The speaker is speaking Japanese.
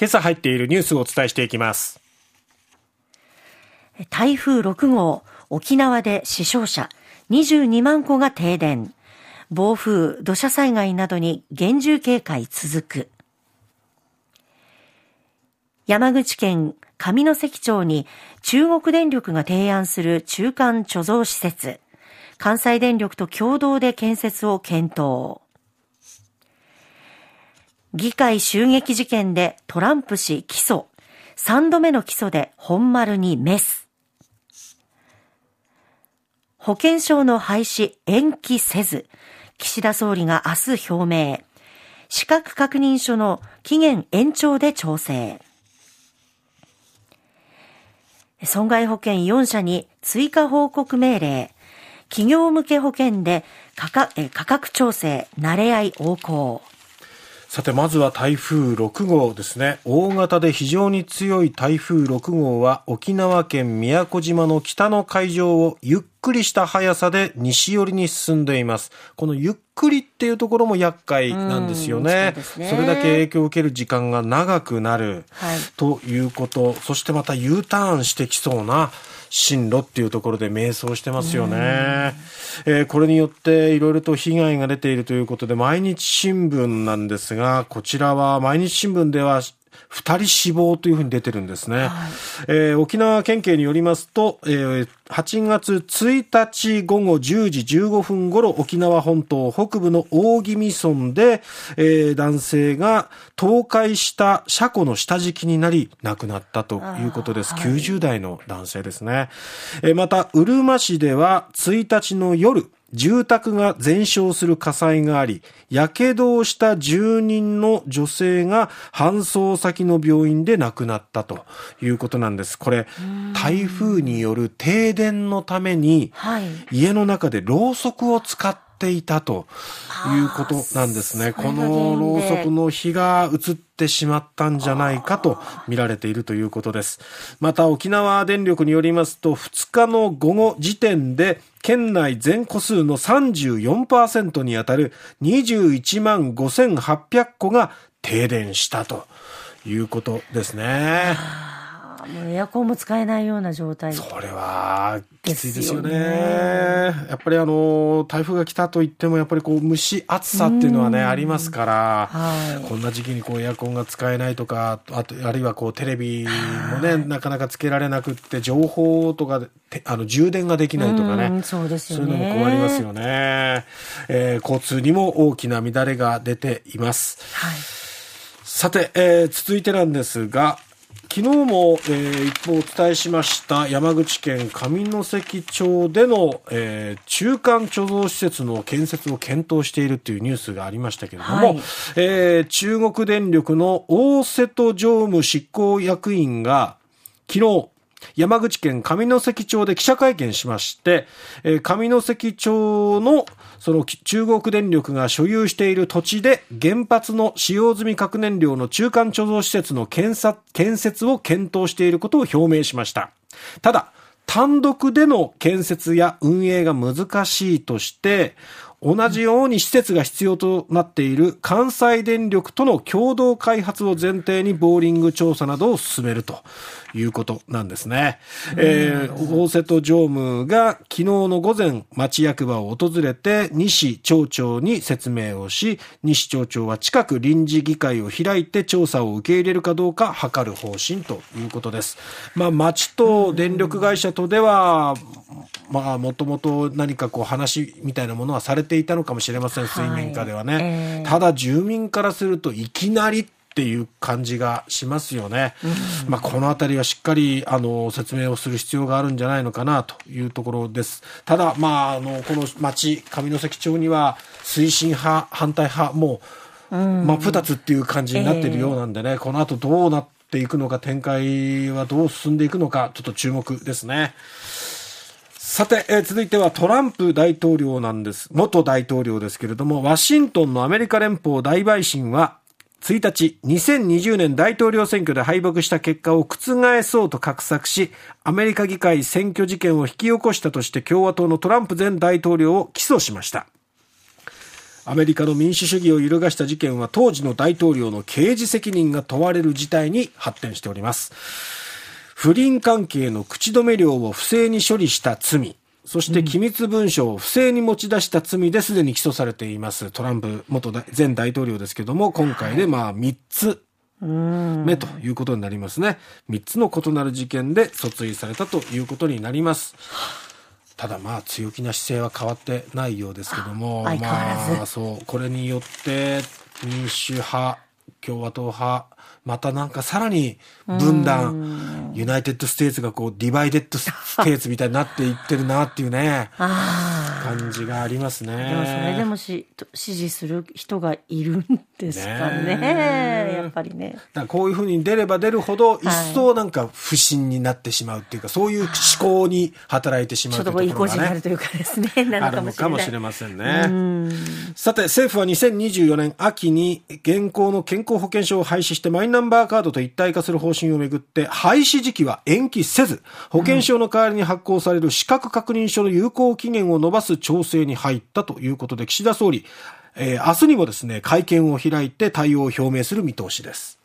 今朝入っているニュースをお伝えしていきます。台風6号、沖縄で死傷者22万戸が停電。暴風、土砂災害などに厳重警戒続く。山口県上関町に中国電力が提案する中間貯蔵施設、関西電力と共同で建設を検討。議会襲撃事件でトランプ氏起訴。3度目の起訴で本丸にメス。保険証の廃止延期せず、岸田総理が明日表明。資格確認書の期限延長で調整。損害保険4社に追加報告命令。企業向け保険で価格調整、慣れ合い横行。さて、まずは台風6号ですね。大型で非常に強い台風6号は沖縄県宮古島の北の海上をゆっくりした速さで西寄りに進んでいます。このゆっくりっていうところも厄介なんですよね。それだけ影響を受ける時間が長くなる、はい、ということ。そしてまた U ターンしてきそうな進路っていうところで迷走してますよね。えー、これによっていろいろと被害が出ているということで、毎日新聞なんですが、こちらは毎日新聞では2人死亡というふうに出てるんですね。はい、えー、沖縄県警によりますと、えー、8月1日午後10時15分頃、沖縄本島北部の大宜味村で、えー、男性が倒壊した車庫の下敷きになり亡くなったということです。はい、90代の男性ですね。えー、また、うるま市では1日の夜、住宅が全焼する火災があり、火傷をした住人の女性が搬送先の病院で亡くなったということなんです。これ、台風による停電のために、家の中でろうそくを使ってていたということなんですね。このろうそくの火が移ってしまったんじゃないかと見られているということです。また沖縄電力によりますと2日の午後時点で県内全戸数の34%にあたる21万5800戸が停電したということですね。もうエアコンも使えないような状態それはきついですよね。やっぱりあの台風が来たといってもやっぱりこう蒸し暑さっていうのはねありますから、はい、こんな時期にこうエアコンが使えないとかあとあるいはこうテレビもねなかなかつけられなくって情報とかあの充電ができないとかね。そうですよね。そういうのも困りますよね、えー、交通にも大きな乱れが出ています。はい。さて、えー、続いてなんですが、昨日も、えー、一方お伝えしました山口県上関町での、えー、中間貯蔵施設の建設を検討しているというニュースがありましたけれども、はい、えー、中国電力の大瀬戸常務執行役員が昨日山口県上関町で記者会見しまして、えー、上関町のその中国電力が所有している土地で原発の使用済み核燃料の中間貯蔵施設の建設を検討していることを表明しました。ただ、単独での建設や運営が難しいとして、同じように施設が必要となっている関西電力との共同開発を前提にボーリング調査などを進めるということなんですね。えー、大瀬戸常務が昨日の午前町役場を訪れて西町長に説明をし、西町長は近く臨時議会を開いて調査を受け入れるかどうか図る方針ということです。まあ町と電力会社とでは、まあもともと何かこう話みたいなものはされていたのかもしれません、水面下ではね。はいえー、ただ住民からするといきなりっていう感じがしますよね。まあ、このあたりはしっかりあの説明をする必要があるんじゃないのかなというところです。ただ、まあ、あのこの町上関町には推進派反対派もう真っ二つっていう感じになっているようなんでね、えー、この後どうなっていくのか展開はどう進んでいくのかちょっと注目ですね。さて、えー、続いてはトランプ大統領なんです。元大統領ですけれども、ワシントンのアメリカ連邦大陪審は、1日、2020年大統領選挙で敗北した結果を覆そうと画策し、アメリカ議会選挙事件を引き起こしたとして共和党のトランプ前大統領を起訴しました。アメリカの民主主義を揺るがした事件は当時の大統領の刑事責任が問われる事態に発展しております。不倫関係の口止め料を不正に処理した罪。そして機密文書を不正に持ち出した罪ですでに起訴されていますトランプ元前大統領ですけども、今回でまあ3つ目ということになりますね。3つの異なる事件で訴追されたということになります。ただまあ強気な姿勢は変わってないようですけども、まあそう、これによって民主派、共和党派、またなんかさらに分断、 United States がこう Divided States みたいになっていってるなっていうね、感じがありますね。でもそれでもし支持する人がいるんですかね、ねやっぱりね。だこういうふうに出れば出るほど、一層なんか不信になってしまうっていうか、はい、そういう思考に働いてしまうというところが、ね、ちょっと意固地になるというかですね、あるのかもしれませんね。さて、政府は2024年秋に現行の健康保険証を廃止してマイナンバーカードと一体化する方針をめぐって、廃止時期は延期せず、保険証の代わりに発行される資格確認書の有効期限を延ばす調整に入ったということで、岸田総理、えー、明日にもですね、会見を開いて対応を表明する見通しです。